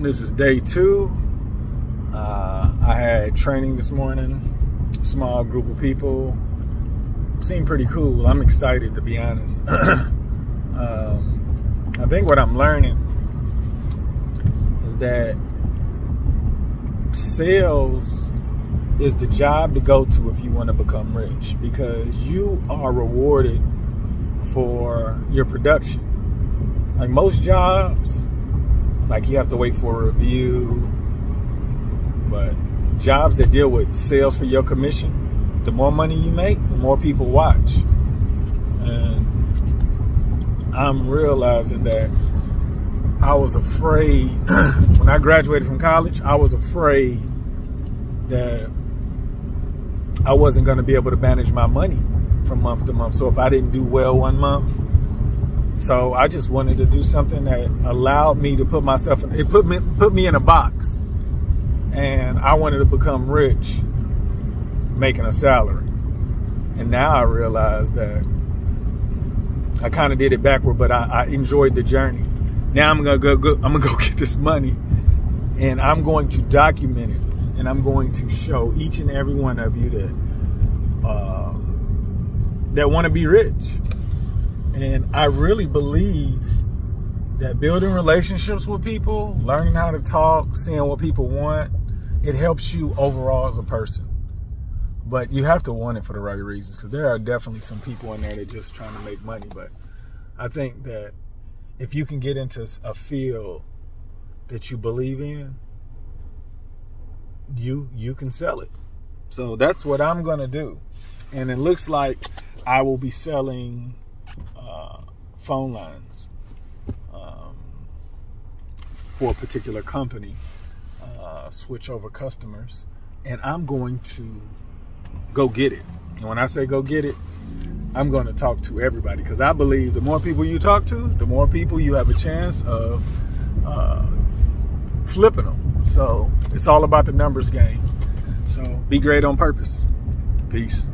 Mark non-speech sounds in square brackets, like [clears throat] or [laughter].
This is day two. Uh, I had training this morning, small group of people. Seemed pretty cool. I'm excited to be honest. [clears throat] um, I think what I'm learning is that sales is the job to go to if you want to become rich because you are rewarded for your production. Like most jobs, like you have to wait for a review, but jobs that deal with sales for your commission, the more money you make, the more people watch. And I'm realizing that I was afraid [clears throat] when I graduated from college, I was afraid that I wasn't going to be able to manage my money from month to month. So if I didn't do well one month, so I just wanted to do something that allowed me to put myself in, it put me put me in a box. And I wanted to become rich making a salary. And now I realize that I kind of did it backward, but I, I, enjoyed the journey. Now I'm gonna go, go I'm gonna go [laughs] get this money and I'm going to document it and I'm going to show each and every one of you that uh, that want to be rich. And I really believe that building relationships with people, learning how to talk, seeing what people want, it helps you overall as a person. But you have to want it for the right reasons because there are definitely some people in there that just trying to make money. But I think that if you can get into a field that you believe in, you you can sell it. So that's what I'm gonna do, and it looks like I will be selling uh, phone lines um, for a particular company, uh, switch over customers, and I'm going to go get it. And when I say go get it, I'm going to talk to everybody because I believe the more people you talk to, the more people you have a chance of uh, flipping them. So it's all about the numbers game. So be great on purpose. Peace.